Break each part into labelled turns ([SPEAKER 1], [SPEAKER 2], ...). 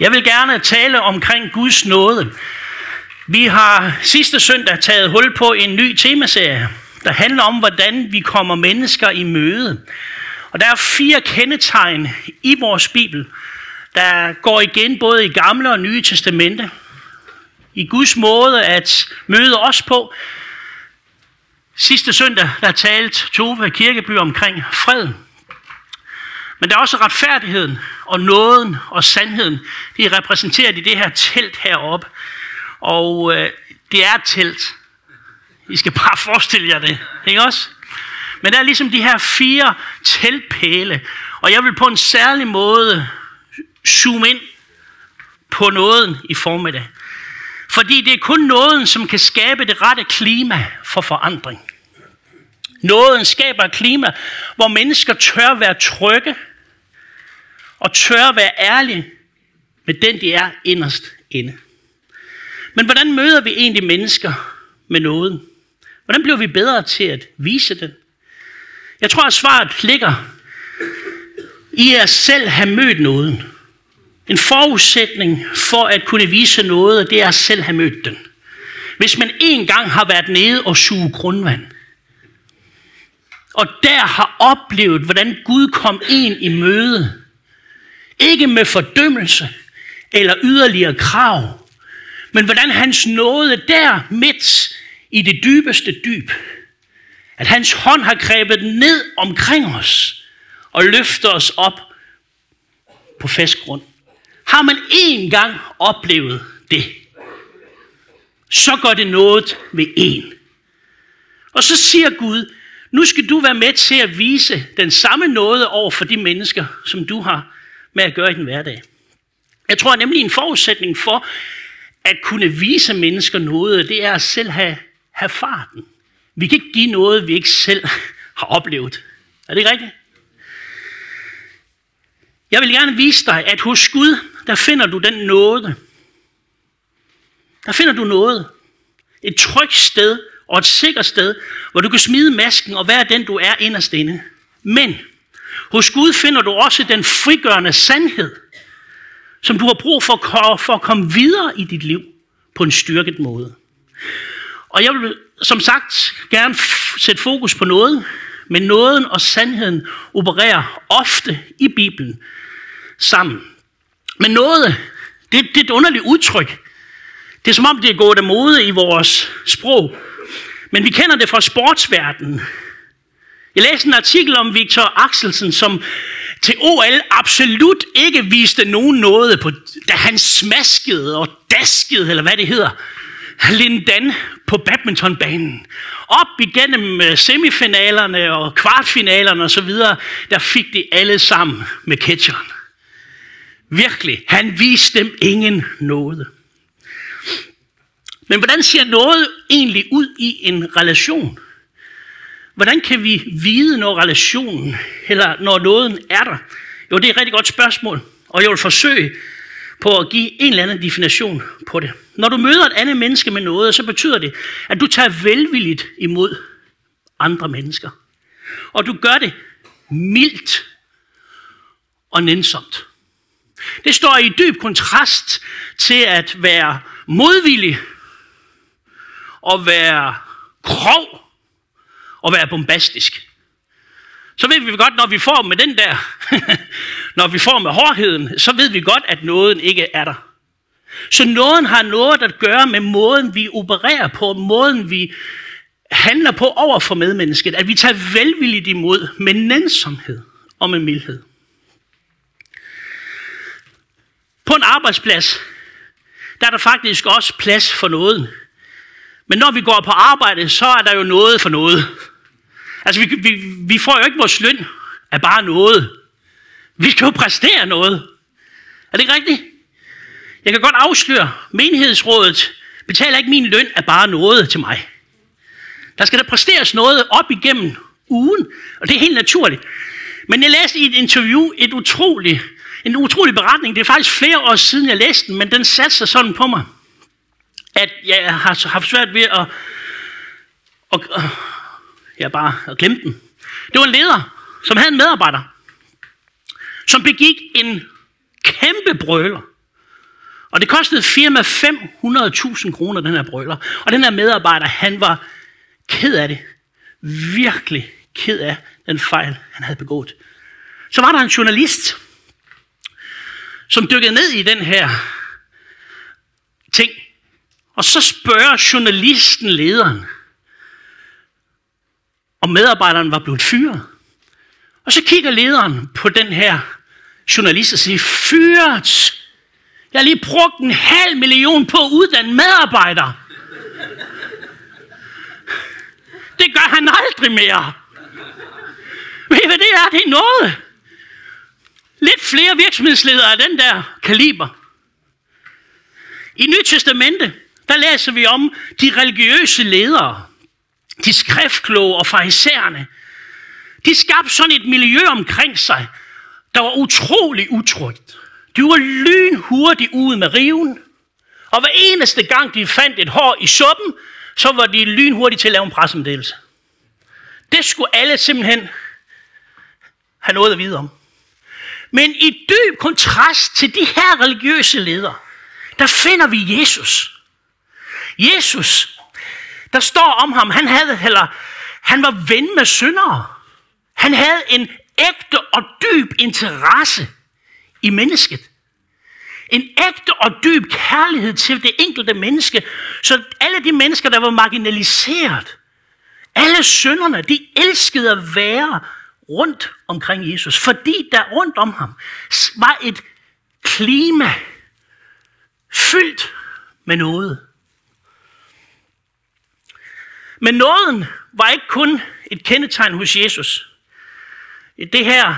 [SPEAKER 1] Jeg vil gerne tale omkring Guds nåde. Vi har sidste søndag taget hul på en ny temaserie, der handler om, hvordan vi kommer mennesker i møde. Og der er fire kendetegn i vores Bibel, der går igen både i gamle og nye testamente. I Guds måde at møde os på. Sidste søndag, der talte Tove Kirkeby omkring fred. Men der er også retfærdigheden og nåden og sandheden. De er repræsenteret i det her telt heroppe. Og øh, det er et telt. I skal bare forestille jer det. Ikke også? Men der er ligesom de her fire teltpæle. Og jeg vil på en særlig måde zoome ind på nåden i formiddag. Fordi det er kun nåden, som kan skabe det rette klima for forandring. Nåden skaber et klima, hvor mennesker tør være trygge og tør være ærlig med den, de er inderst inde. Men hvordan møder vi egentlig mennesker med noget? Hvordan bliver vi bedre til at vise den? Jeg tror, at svaret ligger i at selv have mødt nåden. En forudsætning for at kunne vise noget, det er at selv have mødt den. Hvis man en gang har været nede og suge grundvand, og der har oplevet, hvordan Gud kom en i møde, ikke med fordømmelse eller yderligere krav, men hvordan hans nåde der midt i det dybeste dyb, at hans hånd har grebet ned omkring os og løfter os op på fast grund. Har man én gang oplevet det, så går det noget ved en. Og så siger Gud, nu skal du være med til at vise den samme nåde over for de mennesker, som du har med at gøre i den hverdag. Jeg tror nemlig en forudsætning for at kunne vise mennesker noget, det er at selv have, have farten. Vi kan ikke give noget, vi ikke selv har oplevet. Er det ikke rigtigt? Jeg vil gerne vise dig, at hos Gud, der finder du den nåde. Der finder du noget. Et trygt sted og et sikkert sted, hvor du kan smide masken og være den, du er inderst inde. Men hos Gud finder du også den frigørende sandhed, som du har brug for, for at komme videre i dit liv på en styrket måde. Og jeg vil som sagt gerne sætte fokus på noget, men nåden og sandheden opererer ofte i Bibelen sammen. Men noget, det, det er et underligt udtryk. Det er som om, det er gået af mode i vores sprog. Men vi kender det fra sportsverdenen. Jeg læste en artikel om Victor Axelsen, som til OL absolut ikke viste nogen noget, på, da han smaskede og daskede, eller hvad det hedder, Lindan på badmintonbanen. Op igennem øh, semifinalerne og kvartfinalerne og så videre, der fik de alle sammen med catcheren. Virkelig, han viste dem ingen noget. Men hvordan ser noget egentlig ud i en relation? Hvordan kan vi vide, når relationen, eller når nåden er der? Jo, det er et rigtig godt spørgsmål, og jeg vil forsøge på at give en eller anden definition på det. Når du møder et andet menneske med noget, så betyder det, at du tager velvilligt imod andre mennesker. Og du gør det mildt og nænsomt. Det står i dyb kontrast til at være modvillig og være krog og være bombastisk. Så ved vi godt, når vi får med den der, når vi får med hårdheden, så ved vi godt, at nåden ikke er der. Så nåden har noget at gøre med måden, vi opererer på, måden vi handler på over for medmennesket, at vi tager velvilligt imod med nænsomhed og med mildhed. På en arbejdsplads, der er der faktisk også plads for nåden. Men når vi går på arbejde, så er der jo noget for noget. Altså, vi, vi, vi får jo ikke vores løn af bare noget. Vi skal jo præstere noget. Er det ikke rigtigt? Jeg kan godt afsløre, menighedsrådet betaler ikke min løn af bare noget til mig. Der skal der præsteres noget op igennem ugen, og det er helt naturligt. Men jeg læste i et interview et utroligt, en utrolig beretning. Det er faktisk flere år siden, jeg læste den, men den satte sig sådan på mig, at jeg har haft svært ved at, at, at ja, bare at glemme den. Det var en leder, som havde en medarbejder, som begik en kæmpe brøler Og det kostede firma 500.000 kroner, den her brøler. Og den her medarbejder, han var ked af det. Virkelig ked af den fejl, han havde begået. Så var der en journalist, som dykkede ned i den her ting. Og så spørger journalisten lederen, om medarbejderen var blevet fyret. Og så kigger lederen på den her journalist og siger, fyret! Jeg har lige brugt en halv million på at uddanne medarbejdere. Det gør han aldrig mere. Ved I hvad det er? Det er noget. Lidt flere virksomhedsledere af den der kaliber. I Nyt Testamente, der læser vi om de religiøse ledere, de skriftkloge og farisæerne. De skabte sådan et miljø omkring sig, der var utrolig utrygt. De var lynhurtigt ude med riven, og hver eneste gang de fandt et hår i suppen, så var de lynhurtigt til at lave en pressemeddelelse. Det skulle alle simpelthen have noget at vide om. Men i dyb kontrast til de her religiøse ledere, der finder vi Jesus. Jesus, der står om ham, han havde eller, han var ven med syndere. Han havde en ægte og dyb interesse i mennesket. En ægte og dyb kærlighed til det enkelte menneske, så alle de mennesker, der var marginaliseret, alle synderne, de elskede at være rundt omkring Jesus, fordi der rundt om ham var et klima fyldt med noget. Men nåden var ikke kun et kendetegn hos Jesus. Det her,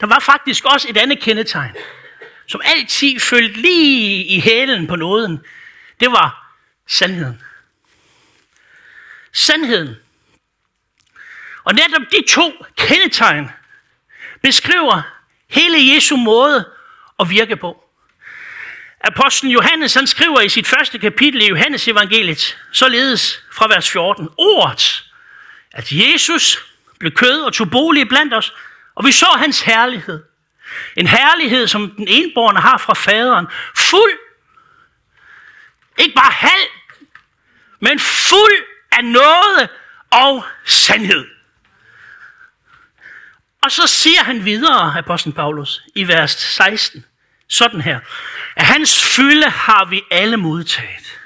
[SPEAKER 1] der var faktisk også et andet kendetegn, som altid følte lige i hælen på nåden. Det var sandheden. Sandheden. Og netop de to kendetegn beskriver hele Jesu måde at virke på. Apostlen Johannes han skriver i sit første kapitel i Johannes evangeliet, således fra vers 14, ordet, at Jesus blev kød og tog bolig blandt os, og vi så hans herlighed. En herlighed, som den enborne har fra faderen. Fuld, ikke bare halv, men fuld af noget og sandhed. Og så siger han videre, apostlen Paulus, i vers 16, sådan her. At hans fylde har vi alle modtaget.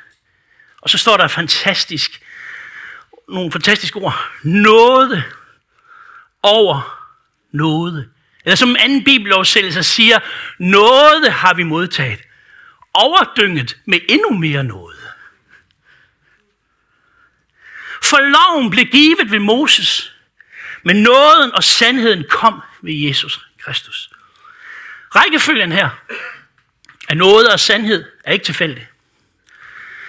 [SPEAKER 1] Og så står der fantastisk, nogle fantastiske ord. Noget over noget. Eller som en anden bibeloversættelse siger, noget har vi modtaget. Overdynget med endnu mere noget. For loven blev givet ved Moses, men nåden og sandheden kom ved Jesus Kristus. Rækkefølgen her af noget og sandhed er ikke tilfældig.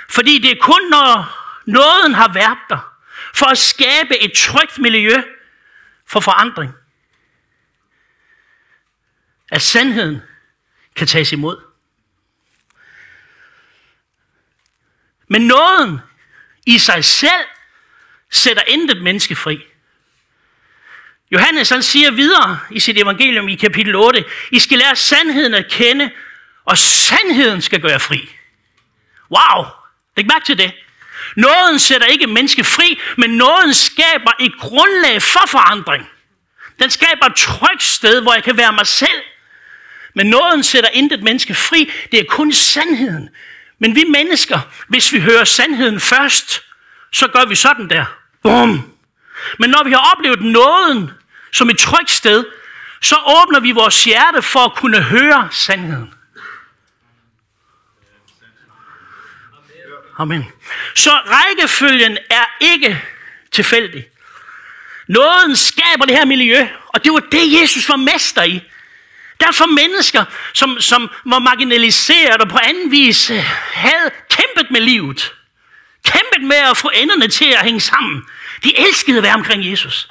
[SPEAKER 1] Fordi det er kun, når nåden har været der, for at skabe et trygt miljø for forandring, at sandheden kan tages imod. Men nåden i sig selv sætter intet menneske fri. Johannes han siger videre i sit evangelium i kapitel 8, I skal lære sandheden at kende, og sandheden skal gøre fri. Wow, læg mærke til det. Nåden sætter ikke menneske fri, men nåden skaber et grundlag for forandring. Den skaber et trygt sted, hvor jeg kan være mig selv. Men nåden sætter intet menneske fri. Det er kun sandheden. Men vi mennesker, hvis vi hører sandheden først, så gør vi sådan der. Bum. Men når vi har oplevet nåden som et trygt sted, så åbner vi vores hjerte for at kunne høre sandheden. Amen. Så rækkefølgen er ikke tilfældig. Nåden skaber det her miljø, og det var det, Jesus var mester i. Derfor mennesker, som, som var marginaliseret og på anden vis øh, havde kæmpet med livet, kæmpet med at få enderne til at hænge sammen, de elskede at være omkring Jesus.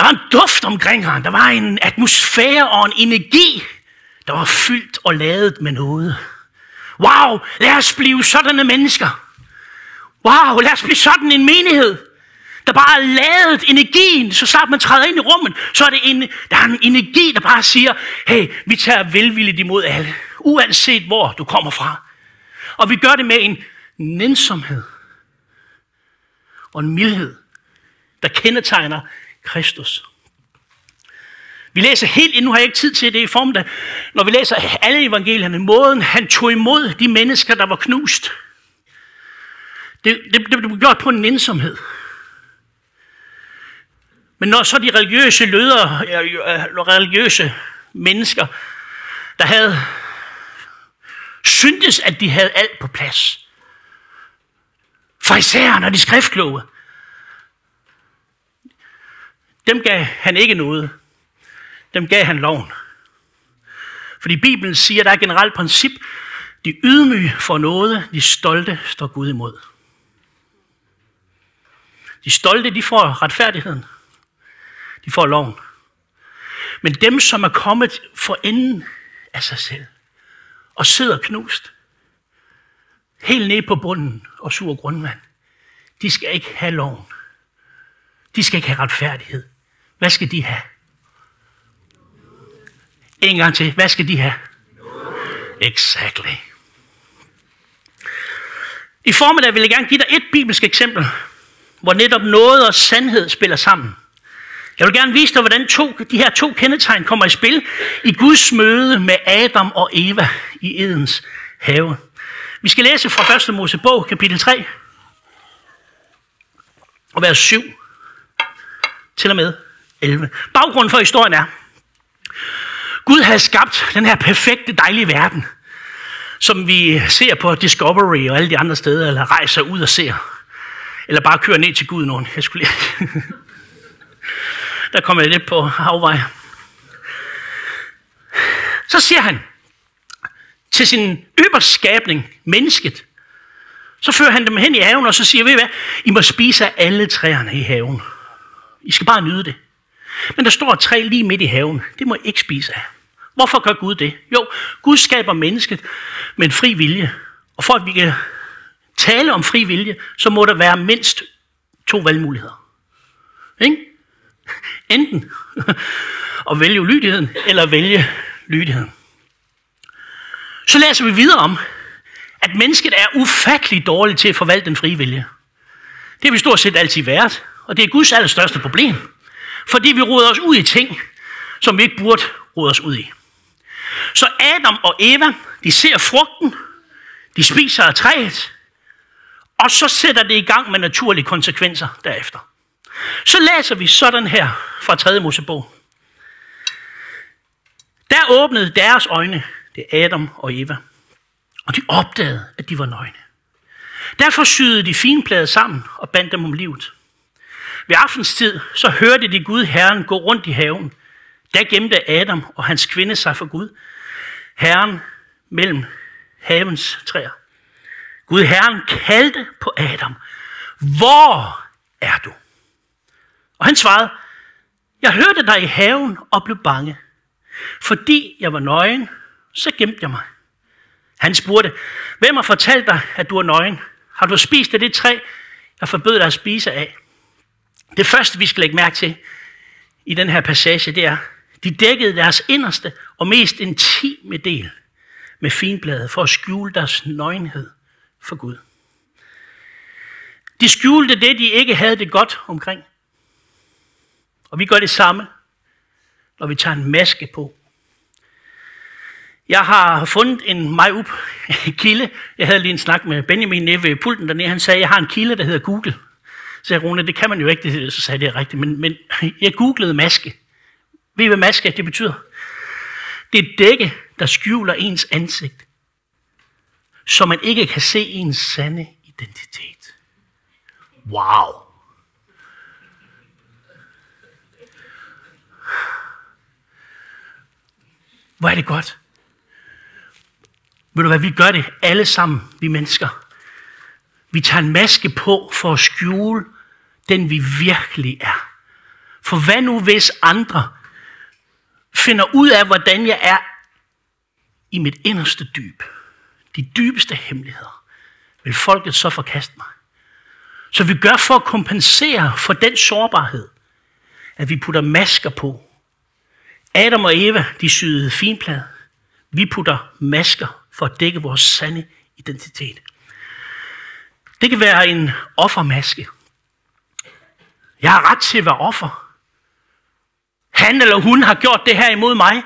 [SPEAKER 1] Der var en duft omkring ham, der var en atmosfære og en energi, der var fyldt og ladet med noget. Wow, lad os blive sådanne mennesker. Wow, lad os blive sådan en menighed, der bare er ladet energien, så snart man træder ind i rummet, så er det en, der er en energi, der bare siger, hey, vi tager velvilligt imod alle, uanset hvor du kommer fra. Og vi gør det med en nænsomhed og en mildhed, der kendetegner Kristus. Vi læser helt ind, nu har jeg ikke tid til det i form da, når vi læser alle evangelierne, måden han tog imod de mennesker, der var knust. Det, det, det blev gjort på en nænsomhed. Men når så de religiøse løder, øh, religiøse mennesker, der havde syntes, at de havde alt på plads. Farisæerne og de skriftkloge. Dem gav han ikke noget. Dem gav han loven. Fordi Bibelen siger, at der er et generelt princip. De ydmyge får noget, de stolte står Gud imod. De stolte, de får retfærdigheden. De får loven. Men dem, som er kommet for enden af sig selv, og sidder knust, helt nede på bunden og sur grundvand, de skal ikke have loven. De skal ikke have retfærdighed. Hvad skal de have? En gang til. Hvad skal de have? Exactly. I formiddag vil jeg gerne give dig et bibelsk eksempel, hvor netop noget og sandhed spiller sammen. Jeg vil gerne vise dig, hvordan to, de her to kendetegn kommer i spil i Guds møde med Adam og Eva i Edens have. Vi skal læse fra 1. Mosebog, kapitel 3, og vers 7 til og med 11. Baggrunden for historien er, Gud havde skabt den her perfekte, dejlige verden, som vi ser på Discovery og alle de andre steder, eller rejser ud og ser. Eller bare kører ned til Gud nogen. Jeg skulle lige... Der kommer jeg lidt på afvej. Så siger han til sin øverste skabning, mennesket, så fører han dem hen i haven, og så siger, ved I hvad, I må spise af alle træerne i haven. I skal bare nyde det. Men der står et træ lige midt i haven. Det må I ikke spise af. Hvorfor gør Gud det? Jo, Gud skaber mennesket med en fri vilje. Og for at vi kan tale om fri vilje, så må der være mindst to valgmuligheder. Ikke? Enten at vælge ulydigheden, eller at vælge lydigheden. Så læser vi videre om, at mennesket er ufattelig dårligt til at forvalte den frie vilje. Det har vi stort set altid været, og det er Guds allerstørste problem. Fordi vi roder os ud i ting, som vi ikke burde rode os ud i. Så Adam og Eva, de ser frugten, de spiser af træet, og så sætter det i gang med naturlige konsekvenser derefter. Så læser vi sådan her fra 3. Mosebog. Der åbnede deres øjne, det er Adam og Eva, og de opdagede, at de var nøgne. Derfor syede de finplader sammen og bandt dem om livet. Ved aftenstid så hørte de Gud Herren gå rundt i haven. Der gemte Adam og hans kvinde sig for Gud. Herren mellem havens træer. Gud Herren kaldte på Adam. Hvor er du? Og han svarede, jeg hørte dig i haven og blev bange. Fordi jeg var nøgen, så gemte jeg mig. Han spurgte, hvem har fortalt dig, at du er nøgen? Har du spist af det træ, jeg forbød dig at spise af? Det første, vi skal lægge mærke til i den her passage, det er, de dækkede deres inderste og mest intime del med finblade for at skjule deres nøgenhed for Gud. De skjulte det, de ikke havde det godt omkring. Og vi gør det samme, når vi tager en maske på. Jeg har fundet en mig up kilde. Jeg havde lige en snak med Benjamin nede ved pulten dernede. Han sagde, jeg har en kilde, der hedder Google. Så sagde Rune, det kan man jo ikke. Så sagde jeg, det er rigtigt. Men, men jeg googlede maske. Ved I, hvad maske det betyder? Det er dække, der skjuler ens ansigt. Så man ikke kan se ens sande identitet. Wow. Hvor er det godt. Ved du hvad, vi gør det alle sammen, vi mennesker. Vi tager en maske på for at skjule den, vi virkelig er. For hvad nu, hvis andre finder ud af, hvordan jeg er i mit inderste dyb, de dybeste hemmeligheder, vil folket så forkaste mig? Så vi gør for at kompensere for den sårbarhed, at vi putter masker på. Adam og Eva, de syede finplade. Vi putter masker for at dække vores sande identitet. Det kan være en offermaske. Jeg har ret til at være offer. Han eller hun har gjort det her imod mig.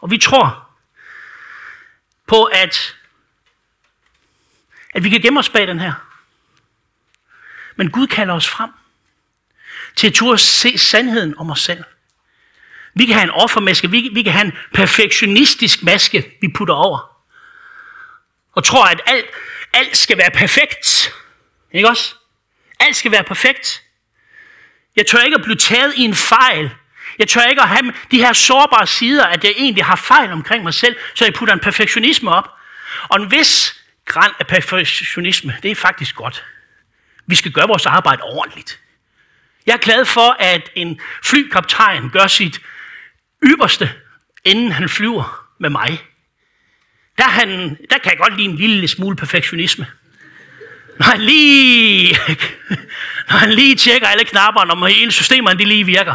[SPEAKER 1] Og vi tror på, at, at vi kan gemme os bag den her. Men Gud kalder os frem til at turde se sandheden om os selv. Vi kan have en offermaske, vi, vi kan have en perfektionistisk maske, vi putter over. Og tror, at alt, alt skal være perfekt. Ikke også? Alt skal være perfekt. Jeg tør ikke at blive taget i en fejl. Jeg tør ikke at have de her sårbare sider, at jeg egentlig har fejl omkring mig selv, så jeg putter en perfektionisme op. Og en vis græn af perfektionisme, det er faktisk godt. Vi skal gøre vores arbejde ordentligt. Jeg er glad for, at en flykaptajn gør sit ypperste, inden han flyver med mig. Der, han, der kan jeg godt lide en lille smule perfektionisme. Når han lige, når han lige tjekker alle knapperne, om hele systemerne de lige virker.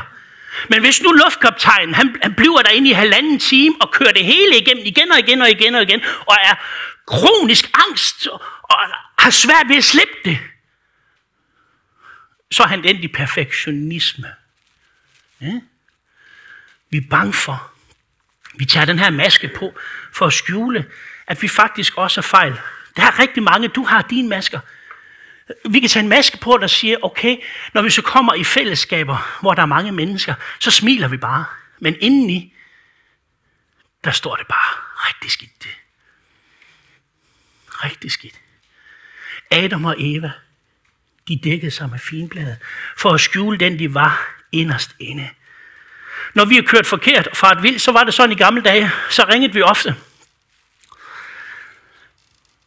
[SPEAKER 1] Men hvis nu luftkaptajnen, han, han bliver derinde i halvanden time og kører det hele igennem igen og igen og igen og igen, og er kronisk angst og har svært ved at slippe det, så er han endt i perfektionisme. Ja? Vi er bange for, vi tager den her maske på for at skjule, at vi faktisk også er fejl. Der er rigtig mange, du har dine masker. Vi kan tage en maske på, der siger, okay, når vi så kommer i fællesskaber, hvor der er mange mennesker, så smiler vi bare. Men indeni, der står det bare rigtig skidt. Det. Rigtig skidt. Adam og Eva, de dækkede sig med finblade, for at skjule den, de var inderst inde. Når vi har kørt forkert fra et vild, så var det sådan i gamle dage, så ringede vi ofte.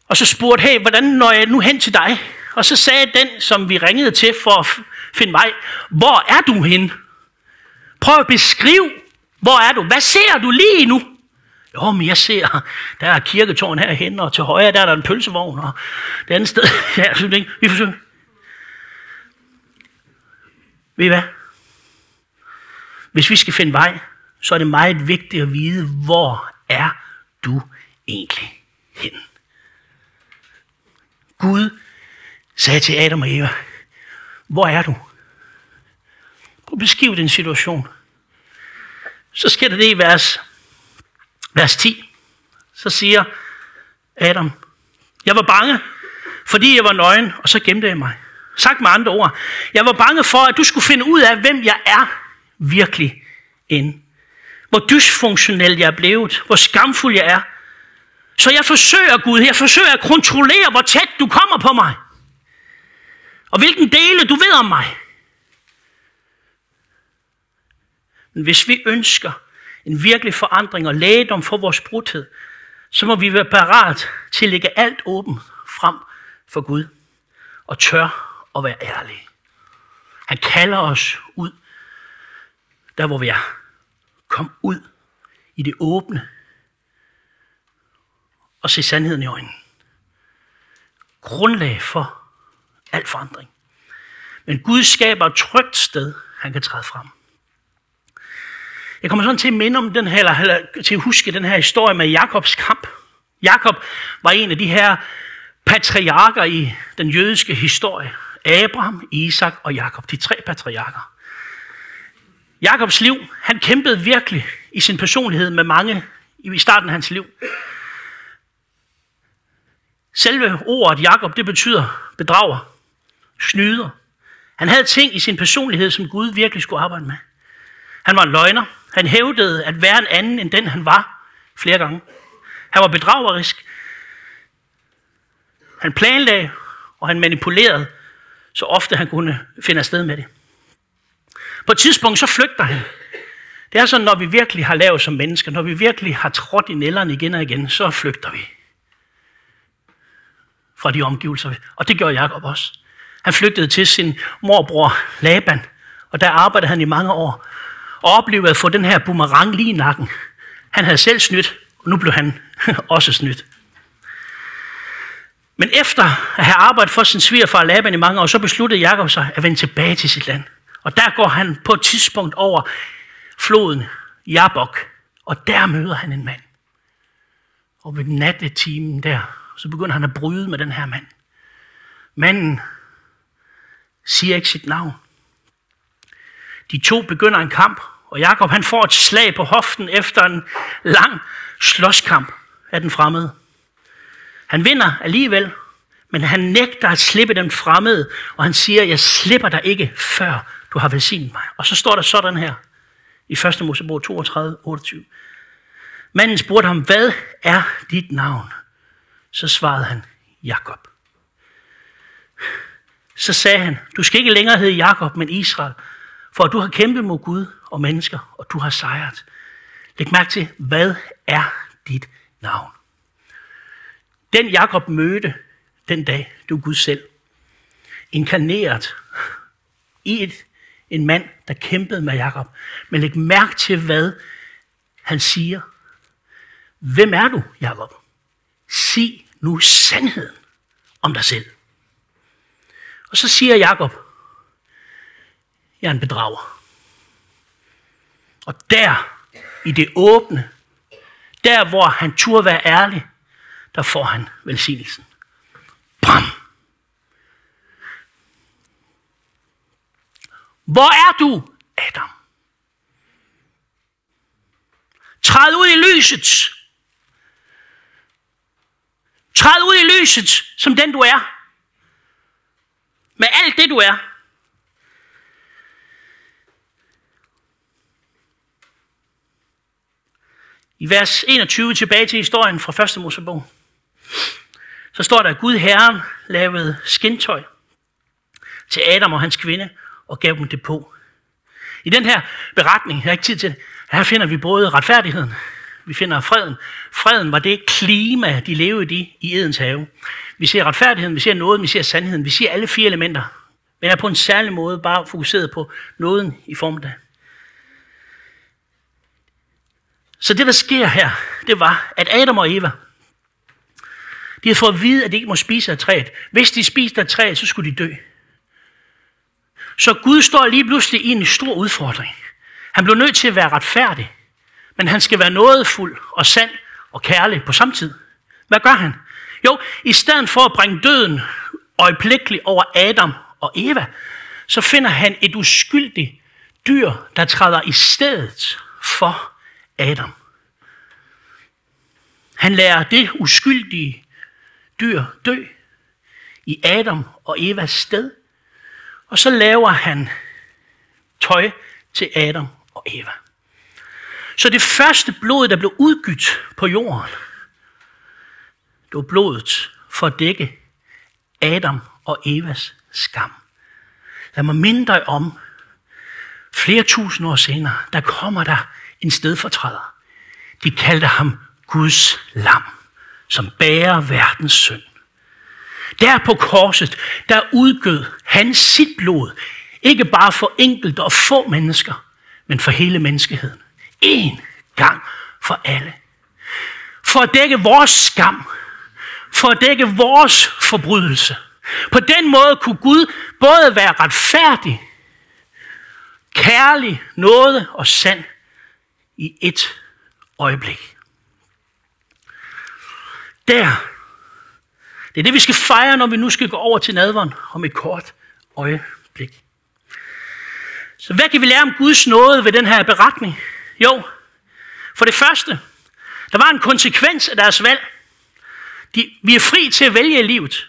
[SPEAKER 1] Og så spurgte, hey, hvordan når jeg nu hen til dig? Og så sagde den, som vi ringede til for at finde vej, hvor er du hen? Prøv at beskrive, hvor er du? Hvad ser du lige nu? Jo, men jeg ser, der er kirketårn herhen, og til højre der er der en pølsevogn, og det andet sted, ja, synes ikke, vi forsøger. Ved I hvad? Hvis vi skal finde vej, så er det meget vigtigt at vide, hvor er du egentlig hen? Gud sagde til Adam og Eva, hvor er du? Prøv at beskrive den situation. Så sker det det i vers, vers 10. Så siger Adam, jeg var bange, fordi jeg var nøgen, og så gemte jeg mig. Sagt med andre ord, jeg var bange for, at du skulle finde ud af, hvem jeg er virkelig ind. Hvor dysfunktionel jeg er blevet, hvor skamfuld jeg er. Så jeg forsøger, Gud, jeg forsøger at kontrollere, hvor tæt du kommer på mig. Og hvilken dele du ved om mig. Men hvis vi ønsker en virkelig forandring og lægedom for vores brudhed, så må vi være parat til at lægge alt åbent frem for Gud og tør at være ærlige. Han kalder os ud der hvor vi er. Kom ud i det åbne og se sandheden i øjnene. Grundlag for al forandring. Men Gud skaber et trygt sted, han kan træde frem. Jeg kommer sådan til at minde om den her, eller til at huske den her historie med Jakobs kamp. Jakob var en af de her patriarker i den jødiske historie. Abraham, Isak og Jakob, de tre patriarker. Jakobs liv, han kæmpede virkelig i sin personlighed med mange i starten af hans liv. Selve ordet Jakob, det betyder bedrager, snyder. Han havde ting i sin personlighed, som Gud virkelig skulle arbejde med. Han var en løgner. Han hævdede at være en anden end den, han var flere gange. Han var bedragerisk. Han planlagde, og han manipulerede, så ofte han kunne finde afsted med det. På et tidspunkt så flygter han. Det er sådan, når vi virkelig har lavet som mennesker, når vi virkelig har trådt i nælderen igen og igen, så flygter vi fra de omgivelser. Og det gjorde Jakob også. Han flygtede til sin morbror Laban, og der arbejdede han i mange år, og oplevede at få den her boomerang lige i nakken. Han havde selv snydt, og nu blev han også snydt. Men efter at have arbejdet for sin svigerfar Laban i mange år, så besluttede Jakob sig at vende tilbage til sit land. Og der går han på et tidspunkt over floden Jabok, og der møder han en mand. Og ved nattetimen der, så begynder han at bryde med den her mand. Manden siger ikke sit navn. De to begynder en kamp, og Jakob han får et slag på hoften efter en lang slåskamp af den fremmede. Han vinder alligevel, men han nægter at slippe den fremmede, og han siger, jeg slipper dig ikke, før du har velsignet mig. Og så står der sådan her, i 1. Mosebog 32, 28. Manden spurgte ham, hvad er dit navn? Så svarede han, Jakob. Så sagde han, du skal ikke længere hedde Jakob, men Israel, for du har kæmpet mod Gud og mennesker, og du har sejret. Læg mærke til, hvad er dit navn? Den Jakob mødte den dag, du Gud selv, inkarneret i et, en mand, der kæmpede med Jakob. Men læg mærke til, hvad han siger. Hvem er du, Jakob? Sig nu sandheden om dig selv. Og så siger Jakob, jeg er en bedrager. Og der, i det åbne, der hvor han turde være ærlig, der får han velsignelsen. Bram! Hvor er du, Adam? Træd ud i lyset. Træd ud i lyset, som den du er. Med alt det du er. I vers 21 tilbage til historien fra 1. Mosebog så står der, at Gud Herren lavede skintøj til Adam og hans kvinde og gav dem det på. I den her beretning, jeg har ikke tid til det, her finder vi både retfærdigheden, vi finder freden. Freden var det klima, de levede i i Edens have. Vi ser retfærdigheden, vi ser nåden, vi ser sandheden. Vi ser alle fire elementer, men er på en særlig måde bare fokuseret på nåden i form af. Så det, der sker her, det var, at Adam og Eva, de havde fået at vide, at de ikke må spise af træet. Hvis de spiste af træet, så skulle de dø. Så Gud står lige pludselig i en stor udfordring. Han blev nødt til at være retfærdig, men han skal være nådefuld og sand og kærlig på samme tid. Hvad gør han? Jo, i stedet for at bringe døden øjeblikkeligt over Adam og Eva, så finder han et uskyldigt dyr, der træder i stedet for Adam. Han lærer det uskyldige dyr dø i Adam og Evas sted. Og så laver han tøj til Adam og Eva. Så det første blod, der blev udgydt på jorden, det var blodet for at dække Adam og Evas skam. Lad mig minde dig om, flere tusind år senere, der kommer der en stedfortræder. De kaldte ham Guds lam som bærer verdens synd. Der på korset, der udgød han sit blod, ikke bare for enkelte og få mennesker, men for hele menneskeheden. En gang for alle. For at dække vores skam. For at dække vores forbrydelse. På den måde kunne Gud både være retfærdig, kærlig, nåde og sand i et øjeblik. Der. Det er det, vi skal fejre, når vi nu skal gå over til nadveren om et kort øjeblik. Så hvad kan vi lære om Guds nåde ved den her beretning? Jo, for det første, der var en konsekvens af deres valg. De, vi er fri til at vælge livet,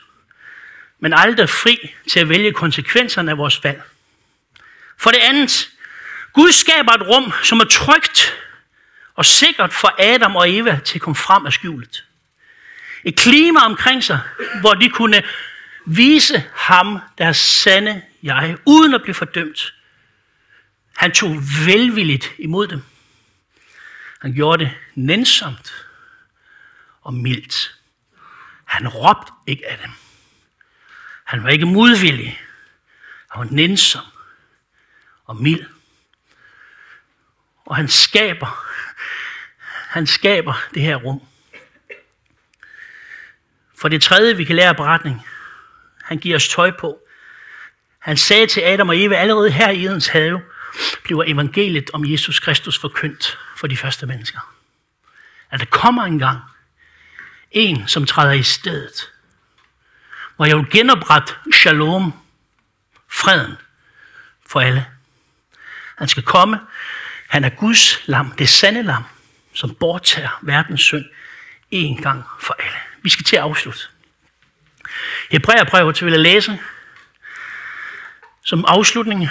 [SPEAKER 1] men aldrig fri til at vælge konsekvenserne af vores valg. For det andet, Gud skaber et rum, som er trygt og sikkert for Adam og Eva til at komme frem af skjulet. Et klima omkring sig, hvor de kunne vise ham deres sande jeg, uden at blive fordømt. Han tog velvilligt imod dem. Han gjorde det nænsomt og mildt. Han råbte ikke af dem. Han var ikke modvillig. Han var nænsom og mild. Og han skaber, han skaber det her rum. For det tredje, vi kan lære af beretning, han giver os tøj på. Han sagde til Adam og Eva, allerede her i Edens have, bliver evangeliet om Jesus Kristus forkyndt for de første mennesker. At der kommer en gang en, som træder i stedet, hvor jeg vil genoprette shalom, freden for alle. Han skal komme. Han er Guds lam, det sande lam, som borttager verdens synd en gang for alle. Vi skal til at afslutte. Hebræerbrevet vil jeg læse som afslutning.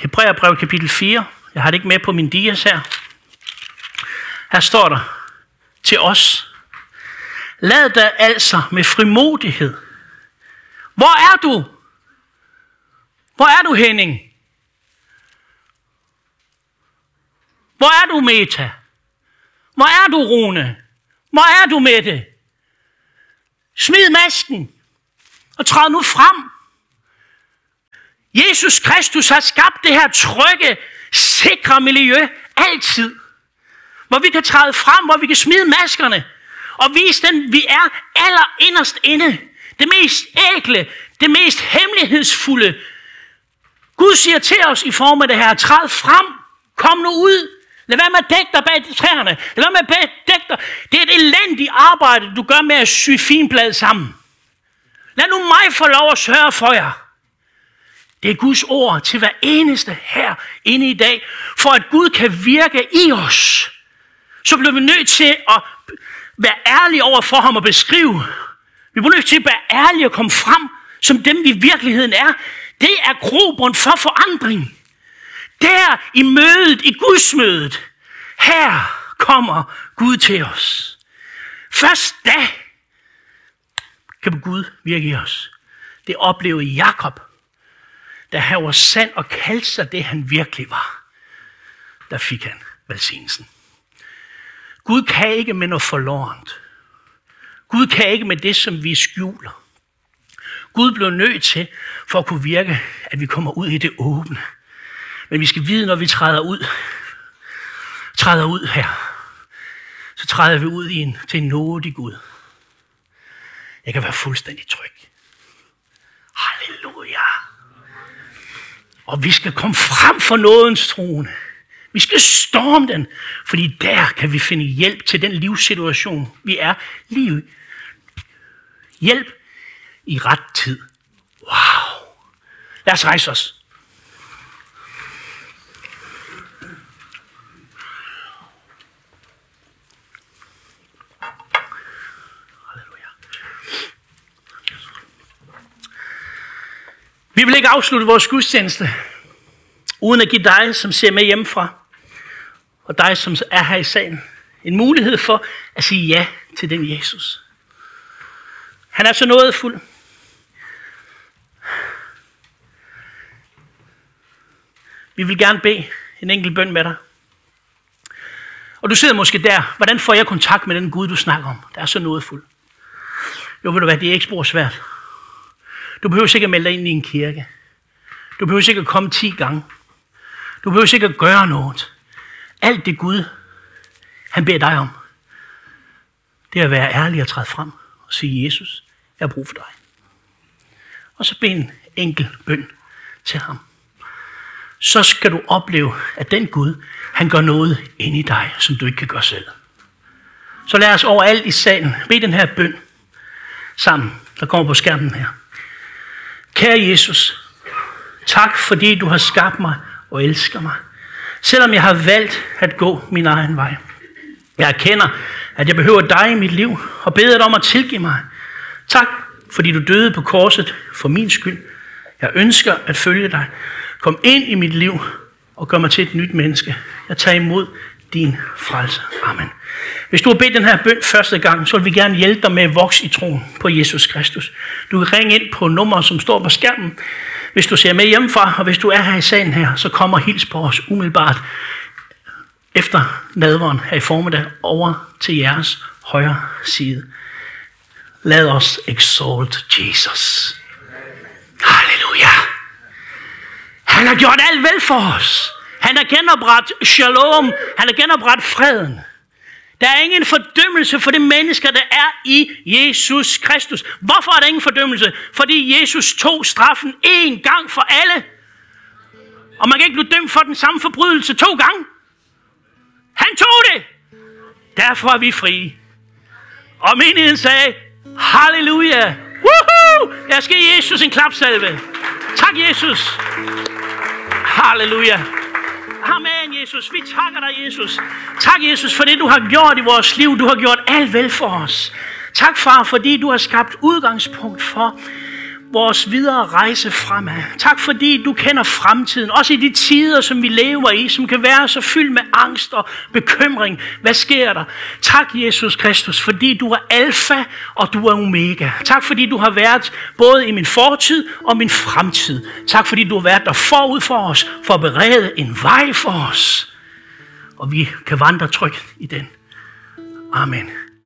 [SPEAKER 1] Hebræerbrevet kapitel 4. Jeg har det ikke med på min dias her. Her står der til os. Lad dig altså med frimodighed. Hvor er du? Hvor er du, Henning? Hvor er du, Meta? Hvor er du, Rune? Hvor er du, Mette? Smid masken og træd nu frem. Jesus Kristus har skabt det her trygge, sikre miljø altid. Hvor vi kan træde frem, hvor vi kan smide maskerne og vise den, vi er aller inderst inde. Det mest ægle, det mest hemmelighedsfulde. Gud siger til os i form af det her, træd frem, kom nu ud, Lad være med at dække dig bag træerne. Lad være med at dække dig. Det er et elendigt arbejde, du gør med at sy finblad sammen. Lad nu mig få lov at sørge for jer. Det er Guds ord til hver eneste her inde i dag. For at Gud kan virke i os, så bliver vi nødt til at være ærlige over for ham og beskrive. Vi bliver nødt til at være ærlige og komme frem som dem, vi i virkeligheden er. Det er grobund for forandring. Der i mødet, i Guds mødet, her kommer Gud til os. Først da kan Gud virke i os. Det oplevede Jakob, da han var sand og kaldte sig det, han virkelig var. Der fik han velsignelsen. Gud kan ikke med noget forlorent. Gud kan ikke med det, som vi skjuler. Gud blev nødt til, for at kunne virke, at vi kommer ud i det åbne. Men vi skal vide, når vi træder ud, træder ud her, så træder vi ud i en, til en nådig Gud. Jeg kan være fuldstændig tryg. Halleluja. Og vi skal komme frem for nådens trone. Vi skal storme den, fordi der kan vi finde hjælp til den livssituation, vi er lige Hjælp i ret tid. Wow. Lad os rejse os. Vi vil ikke afslutte vores gudstjeneste, uden at give dig, som ser med hjemmefra, og dig, som er her i salen, en mulighed for at sige ja til den Jesus. Han er så nådefuld. Vi vil gerne bede en enkelt bøn med dig. Og du sidder måske der, hvordan får jeg kontakt med den Gud, du snakker om? Der er så nådefuld. Jo, ved du hvad, det er ikke spor svært. Du behøver sikkert melde dig ind i en kirke. Du behøver sikkert komme 10 gange. Du behøver sikkert gøre noget. Alt det Gud, han beder dig om, det er at være ærlig og træde frem og sige, Jesus, jeg har brug for dig. Og så bed en enkel bøn til ham. Så skal du opleve, at den Gud, han gør noget ind i dig, som du ikke kan gøre selv. Så lad os overalt i salen bede den her bøn sammen, der kommer på skærmen her. Kære Jesus, tak fordi du har skabt mig og elsker mig. Selvom jeg har valgt at gå min egen vej. Jeg erkender, at jeg behøver dig i mit liv og beder dig om at tilgive mig. Tak, fordi du døde på korset for min skyld. Jeg ønsker at følge dig. Kom ind i mit liv og gør mig til et nyt menneske. Jeg tager imod din frelse. Amen. Hvis du har bedt den her bøn første gang, så vil vi gerne hjælpe dig med at vokse i troen på Jesus Kristus. Du kan ringe ind på nummer, som står på skærmen, hvis du ser med hjemmefra, og hvis du er her i salen her, så kommer hils på os umiddelbart efter nadveren her i formiddag over til jeres højre side. Lad os exalt Jesus. Halleluja. Han har gjort alt vel for os. Han har genoprettet shalom. Han har genoprettet freden. Der er ingen fordømmelse for det mennesker, der er i Jesus Kristus. Hvorfor er der ingen fordømmelse? Fordi Jesus tog straffen én gang for alle. Og man kan ikke blive dømt for den samme forbrydelse to gange. Han tog det. Derfor er vi frie. Og menigheden sagde, halleluja. Woohoo! Jeg skal give Jesus en klapsalve. Tak, Jesus. Halleluja. Amen, Jesus. Vi takker dig, Jesus. Tak, Jesus, for det, du har gjort i vores liv. Du har gjort alt vel for os. Tak, far, fordi du har skabt udgangspunkt for, vores videre rejse fremad. Tak fordi du kender fremtiden, også i de tider, som vi lever i, som kan være så fyldt med angst og bekymring. Hvad sker der? Tak, Jesus Kristus, fordi du er alfa og du er omega. Tak fordi du har været både i min fortid og min fremtid. Tak fordi du har været der forud for os, for at berede en vej for os. Og vi kan vandre trygt i den. Amen.